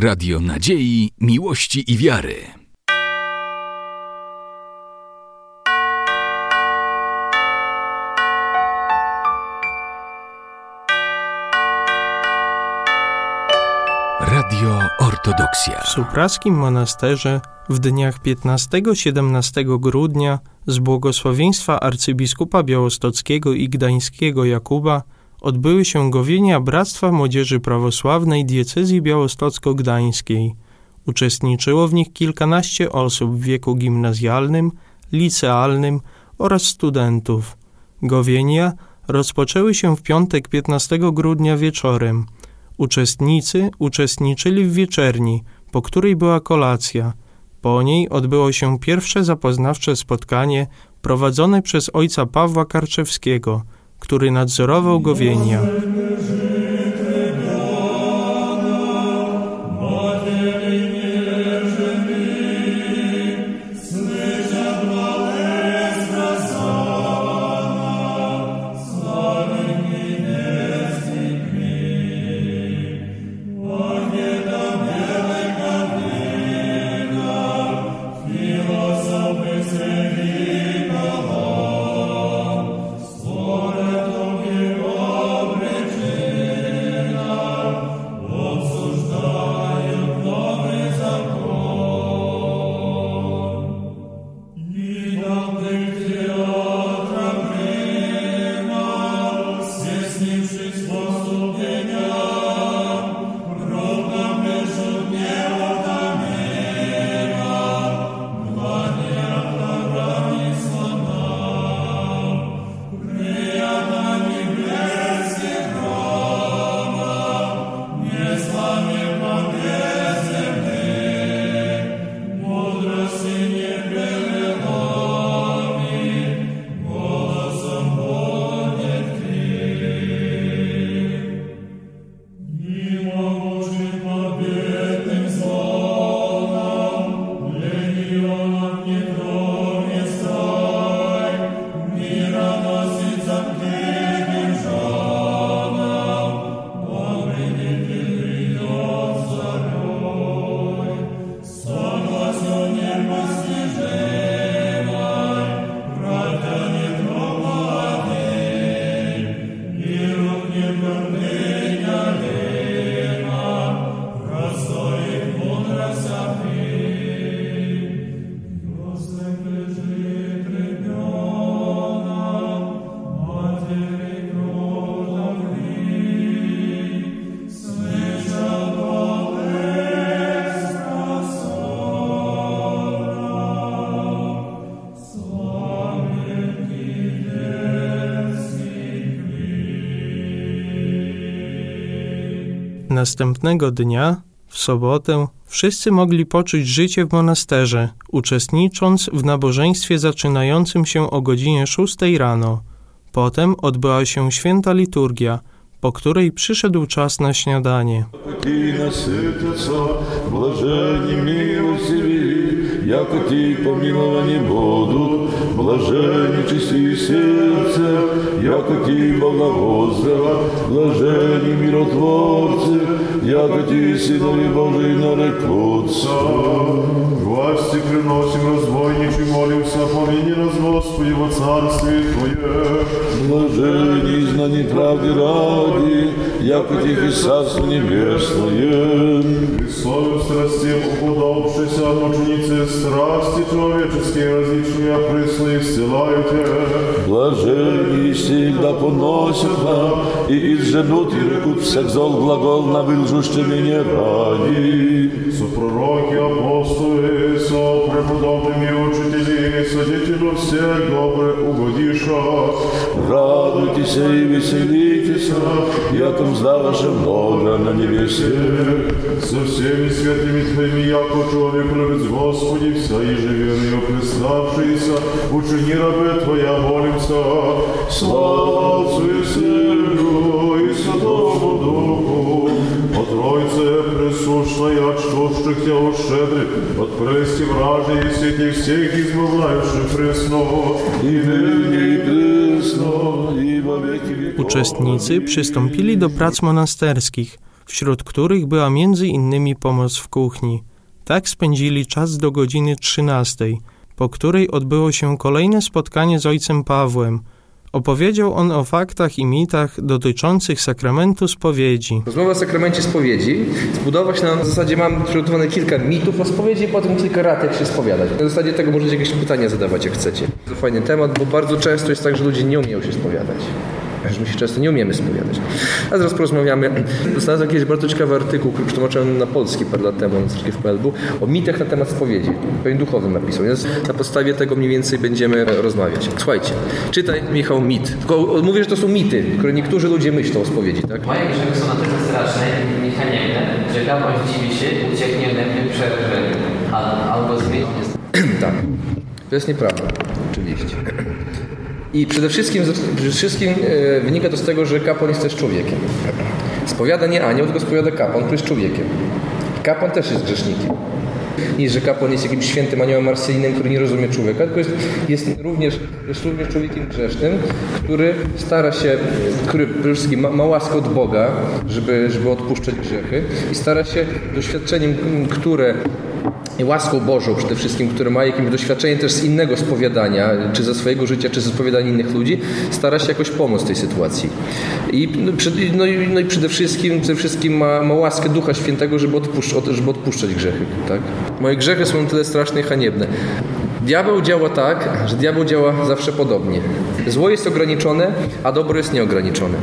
Radio Nadziei, Miłości i Wiary. Radio Ortodoksja. W supraskim monasterze w dniach 15-17 grudnia z błogosławieństwa arcybiskupa białostockiego i gdańskiego Jakuba odbyły się gowienia Bractwa Młodzieży Prawosławnej Diecezji Białostocko-Gdańskiej. Uczestniczyło w nich kilkanaście osób w wieku gimnazjalnym, licealnym oraz studentów. Gowienia rozpoczęły się w piątek 15 grudnia wieczorem. Uczestnicy uczestniczyli w wieczerni, po której była kolacja. Po niej odbyło się pierwsze zapoznawcze spotkanie prowadzone przez ojca Pawła Karczewskiego – który nadzorował gowienia. Następnego dnia, w sobotę, wszyscy mogli poczuć życie w monasterze, uczestnicząc w nabożeństwie zaczynającym się o godzinie 6 rano. Potem odbyła się święta liturgia, po której przyszedł czas na śniadanie. Яко ти помиловані будуть, блажені чисті серце, яко ти благовоздава, блажені миротворці, яко ти синові Божий нарекутся. Власти приносим разбойничий, молимся, помяни нас, Господи, во царстве Твое. Блажені, знані правди ради, яко тихе царство небесное. Христовым страстям уподобшися мученицы страсти человеческие различные опрысные исцелайте. Блажени всегда поносят нам, и изженут и рекут всех зол глагол на вылжущими не ради. Со пророки, апостолы, со преподобными учители, свидетелю всех добре угодиша. Радуйтесь и веселитесь, яком здаваше много на небесе. Со всеми святыми Твоими, яко человек любит Господи, вся ежеверную приставшиеся, учени рабы Твоя, молимся. Слава Отцу и Сыну и Святому Духу, о Тройце присущная, отштовших Тя ушедри, от прести вражи и сети всех избавляющих пресно, И ныне и пресно, Uczestnicy przystąpili do prac monasterskich. wśród których była między innymi pomoc w kuchni. Tak spędzili czas do godziny 13, po której odbyło się kolejne spotkanie z ojcem Pawłem. Opowiedział on o faktach i mitach dotyczących sakramentu spowiedzi. Rozmowa o sakramencie spowiedzi zbudowa się na zasadzie mam przygotowane kilka mitów o spowiedzi potem kilka rad, jak się spowiadać. Na zasadzie tego możecie jakieś pytania zadawać, jak chcecie. To fajny temat, bo bardzo często jest tak, że ludzie nie umieją się spowiadać. My się często nie umiemy spowiadać. A teraz porozmawiamy. Znalazłem kiedyś bardzo ciekawy artykuł, który przetłumaczyłem na polski parę lat temu na w Pelbu, o mitach na temat spowiedzi. Pewien duchowy napisał. Więc na podstawie tego mniej więcej będziemy rozmawiać. Słuchajcie, czytaj Michał mit. Tylko mówię, że to są mity, które niektórzy ludzie myślą o spowiedzi, tak? Moje grzechy są na tyle straszne i haniebne, że kapłan zdziwi się, ucieknie ode mnie przerażeniu. Albo zmieni tak. To jest nieprawda, oczywiście. I przede wszystkim, przede wszystkim e, wynika to z tego, że kapłan jest też człowiekiem. Spowiada nie anioł, tylko spowiada kapłan, który jest człowiekiem. Kapłan też jest grzesznikiem. Nie, że kapłan jest jakimś świętym aniołem marsyjnym, który nie rozumie człowieka, tylko jest, jest, również, jest również człowiekiem grzesznym, który stara się, który przede wszystkim ma, ma łaskę od Boga, żeby, żeby odpuszczać grzechy i stara się doświadczeniem, które łaską Bożą przede wszystkim, który ma jakimś doświadczenie też z innego spowiadania, czy ze swojego życia, czy ze spowiadania innych ludzi, stara się jakoś pomóc tej sytuacji. I, no, no, i, no i przede wszystkim, przede wszystkim ma, ma łaskę Ducha Świętego, żeby, odpuszcz, żeby odpuszczać grzechy. Tak? Moje grzechy są tyle straszne i haniebne. Diabeł działa tak, że diabeł działa zawsze podobnie. Zło jest ograniczone, a dobro jest nieograniczone.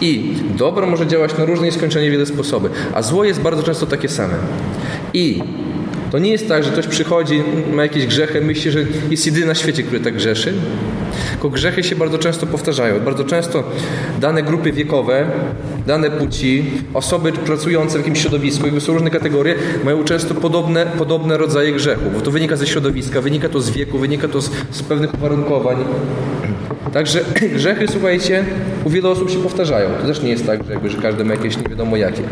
I dobro może działać na różne nieskończenie wiele sposoby, a zło jest bardzo często takie same. I to nie jest tak, że ktoś przychodzi, ma jakieś grzechy, myśli, że jest jedyny na świecie, który tak grzeszy. Tylko grzechy się bardzo często powtarzają. Bardzo często dane grupy wiekowe, dane płci, osoby pracujące w jakimś środowisku, jakby są różne kategorie, mają często podobne, podobne rodzaje grzechów. Bo to wynika ze środowiska, wynika to z wieku, wynika to z, z pewnych uwarunkowań. Także grzechy, słuchajcie, u wielu osób się powtarzają. To też nie jest tak, że, jakby, że każdy ma jakieś nie wiadomo jakie.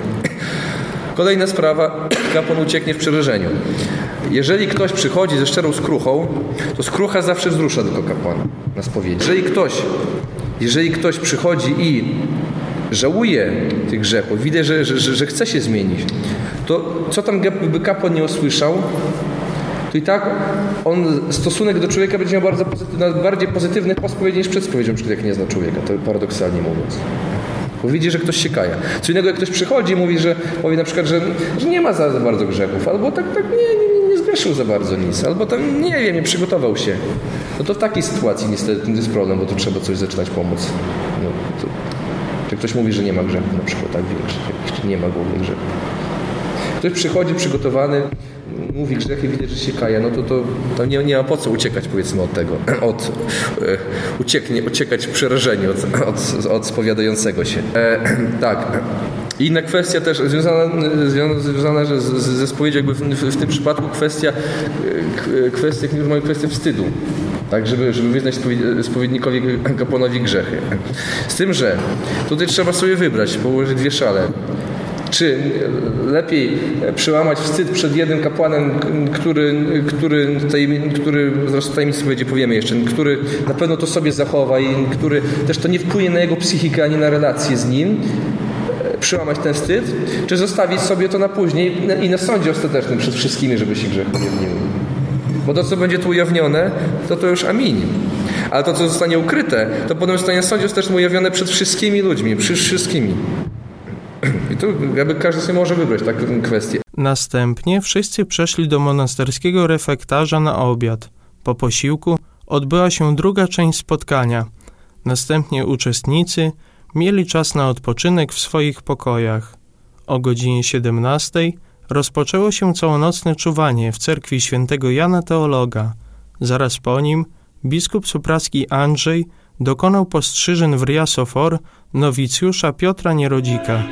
Kolejna sprawa, kapłan ucieknie w przerażeniu. Jeżeli ktoś przychodzi ze szczerą skruchą, to skrucha zawsze wzrusza tylko kapłana na spowiedzi. Jeżeli ktoś, jeżeli ktoś przychodzi i żałuje tych grzechów, widać, że, że, że chce się zmienić, to co tam by kapłan nie usłyszał, to i tak on stosunek do człowieka będzie miał bardzo pozytywny, bardziej pozytywny po spowiedzi niż przed spowiedzią, jak nie zna człowieka, to paradoksalnie mówiąc. Bo widzi, że ktoś się kaja. Co innego, jak ktoś przychodzi i mówi, że powie na przykład, że, że nie ma za, bardzo grzechów, albo tak, tak nie, nie, nie zgrzeszył za bardzo nic, albo tam nie wiem, nie przygotował się. No to w takiej sytuacji niestety jest problem, bo tu trzeba coś zaczynać pomóc. No, to, czy ktoś mówi, że nie ma grzechów na przykład, tak większych, nie ma głównych grzechów. Ktoś przychodzi przygotowany, mówi grzechy, widać, że się kaja, no to, to, to nie, nie ma po co uciekać powiedzmy od tego, od, e, ucieknie, uciekać w przerażeniu od, od, od spowiadającego się. E, tak. Inna kwestia też związana, związana z, ze spowiedzią, jakby w, w, w, tym przypadku kwestia, e, kwestia, jak kwestia wstydu. Tak, żeby, żeby wyznać spowiednikowi kapłanowi grzechy. Z tym, że tutaj trzeba sobie wybrać, położyć dwie szale. Czy lepiej przełamać wstyd przed jednym kapłanem, który, który, który zresztą tajemnicy będzie powiemy jeszcze, który na pewno to sobie zachowa i który też to nie wpłynie na jego psychikę ani na relacje z nim, przełamać ten wstyd, czy zostawić sobie to na później i na sądzie ostatecznym przed wszystkimi, żeby się grzech ujawniły. Bo to, co będzie tu ujawnione, to to już amin. Ale to, co zostanie ukryte, to potem zostanie sądzie ostatecznym ujawnione przed wszystkimi ludźmi, przed wszystkimi. Jakby każdy sobie może wybrać taką kwestię. Następnie wszyscy przeszli do monasterskiego refektarza na obiad. Po posiłku odbyła się druga część spotkania. Następnie uczestnicy mieli czas na odpoczynek w swoich pokojach. O godzinie 17 rozpoczęło się całonocne czuwanie w cerkwi świętego Jana Teologa. Zaraz po nim biskup supraski Andrzej dokonał postrzyżyn w Riasofor nowicjusza Piotra Nierodzika.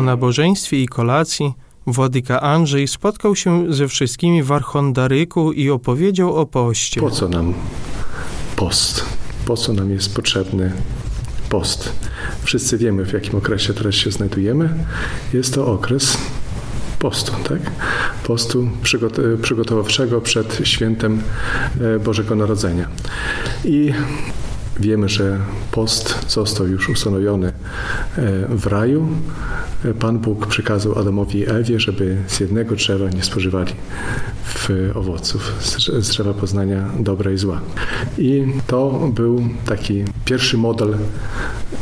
Po nabożeństwie i kolacji Władyka Andrzej spotkał się ze wszystkimi w Archondaryku i opowiedział o poście. Po co nam post? Po co nam jest potrzebny post? Wszyscy wiemy, w jakim okresie teraz się znajdujemy. Jest to okres postu, tak? Postu przygotowawczego przed świętem e, Bożego Narodzenia. I wiemy, że post został już ustanowiony e, w raju. Pan Bóg przekazał Adamowi i Ewie, żeby z jednego drzewa nie spożywali owoców, z drzewa poznania dobra i zła. I to był taki pierwszy model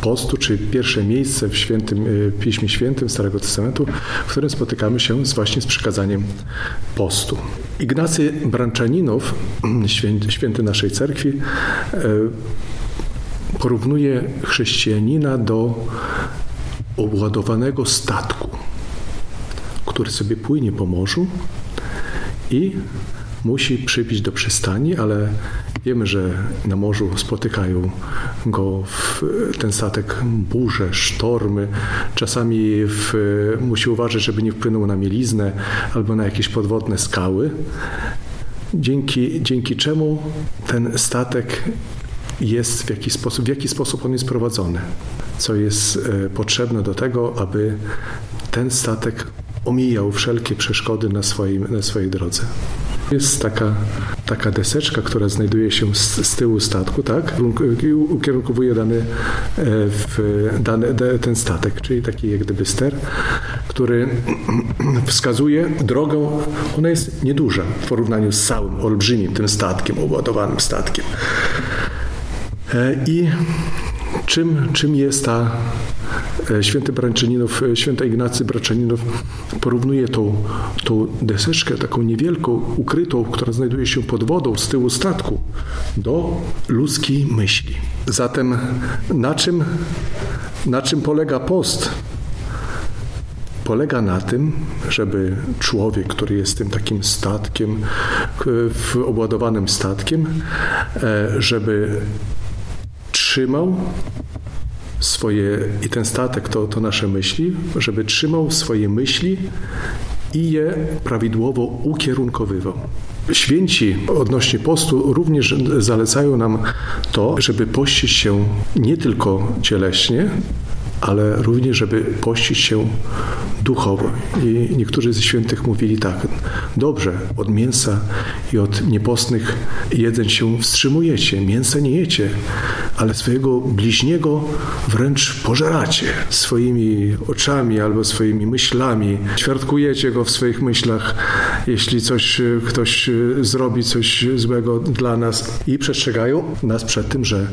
postu, czy pierwsze miejsce w świętym, e, Piśmie Świętym Starego Testamentu, w którym spotykamy się z, właśnie z przykazaniem postu. Ignacy Branczaninów, święty, naszej cerkwi, e, porównuje chrześcijanina do obładowanego statku, który sobie płynie po morzu i musi przybić do przystani, ale wiemy, że na morzu spotykają go w, ten statek burze, sztormy. Czasami w, musi uważać, żeby nie wpłynął na mieliznę albo na jakieś podwodne skały. Dzięki, dzięki czemu ten statek jest w jaki sposób, w jaki sposób on jest prowadzony, co jest e, potrzebne do tego, aby ten statek omijał wszelkie przeszkody na, swoim, na swojej drodze. Jest taka, taka deseczka, która znajduje się z, z tyłu statku, tak? I ukierunkowuje dany, e, w, dany, ten statek, czyli taki jak gdyby ster, który wskazuje drogę. Ona jest nieduża w porównaniu z całym olbrzymim tym statkiem, obładowanym statkiem. E, I czym, czym jest ta e, święty Branczaninów, e, święta Ignacy Branczaninów porównuje tą, tą deseczkę, taką niewielką, ukrytą, która znajduje się pod wodą z tyłu statku, do ludzkiej myśli. Zatem na czym, na czym polega post? polega na tym, żeby człowiek, który jest tym takim statkiem, obładowanym statkiem, żeby trzymał swoje, i ten statek to, to nasze myśli, żeby trzymał swoje myśli i je prawidłowo ukierunkowywał. Święci odnośnie postu również zalecają nam to, żeby pościć się nie tylko cieleśnie, ale również, żeby pościć się duchowo. I niektórzy ze świętych mówili tak, dobrze, od mięsa i od niepostnych jedzeń się wstrzymujecie, mięsa nie jecie, ale swojego bliźniego wręcz pożeracie swoimi oczami albo swoimi myślami. Ćwiartkujecie go w swoich myślach, jeśli coś ktoś zrobi coś złego dla nas i przestrzegają nas przed tym, że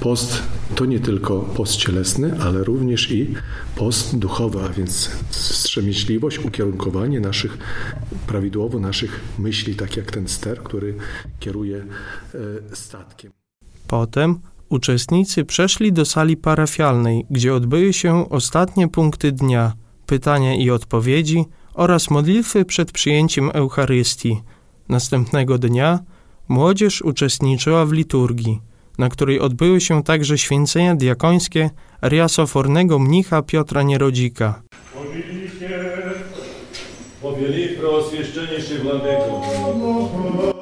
post to nie tylko post cielesny, ale również i post duchowy, a więc wstrzemięźliwość, ukierunkowanie naszych skrzydłowo naszych myśli, tak jak ten ster, który kieruje e, statkiem. Potem uczestnicy przeszli do sali parafialnej, gdzie odbyły się ostatnie punkty dnia, pytania i odpowiedzi oraz modlitwy przed przyjęciem Eucharystii. Następnego dnia młodzież uczestniczyła w liturgii, na której odbyły się także święcenia diakońskie riasofornego mnicha Piotra Nierodzika. Powieli Władyko.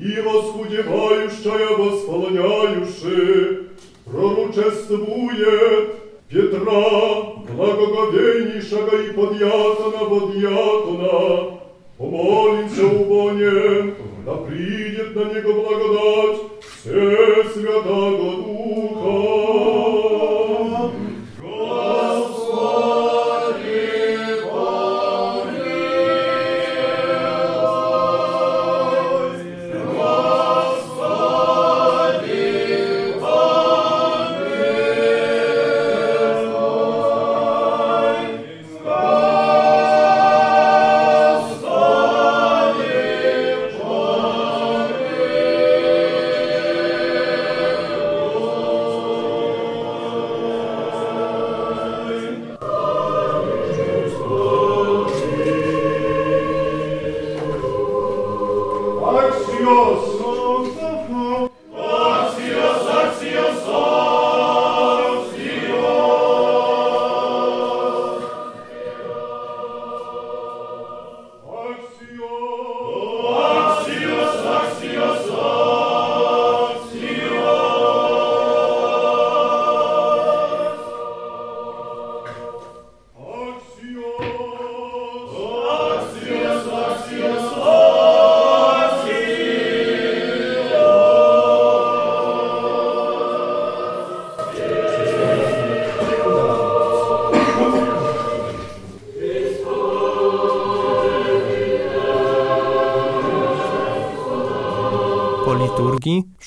і восхудіває.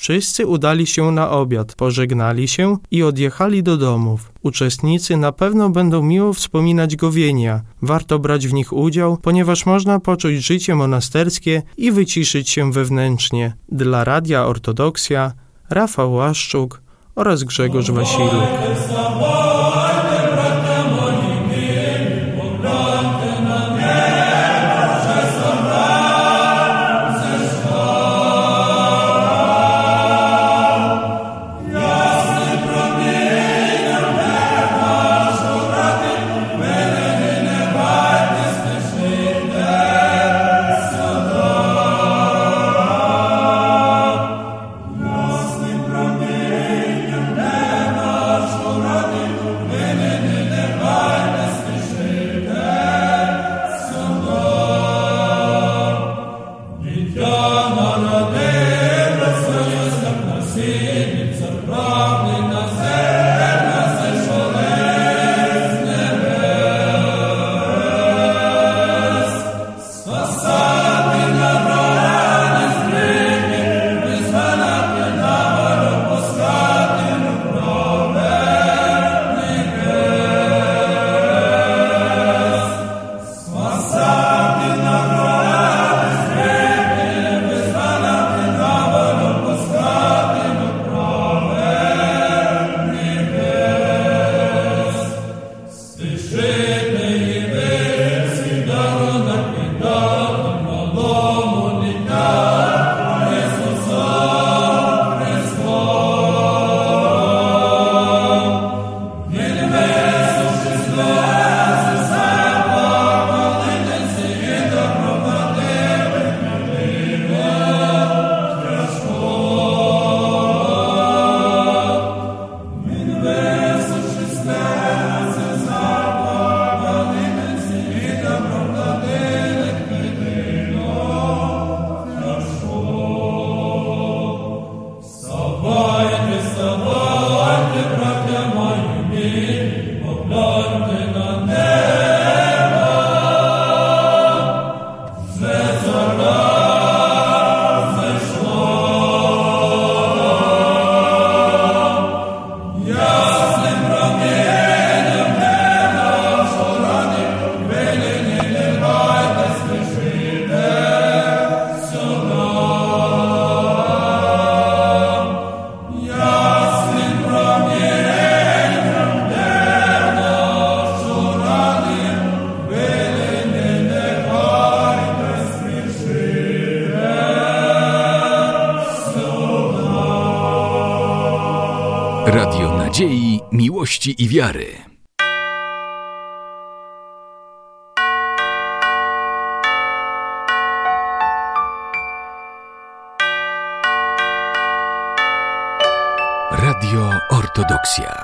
Wszyscy udali się na obiad, pożegnali się i odjechali do domów. Uczestnicy na pewno będą miło wspominać gowienia. Warto brać w nich udział, ponieważ można poczuć życie monasterskie i wyciszyć się wewnętrznie. Dla Radia Ortodoksja Rafał Łaszczuk oraz Grzegorz Wasiluk. Miłości i wiary. Radio Ortodoksja.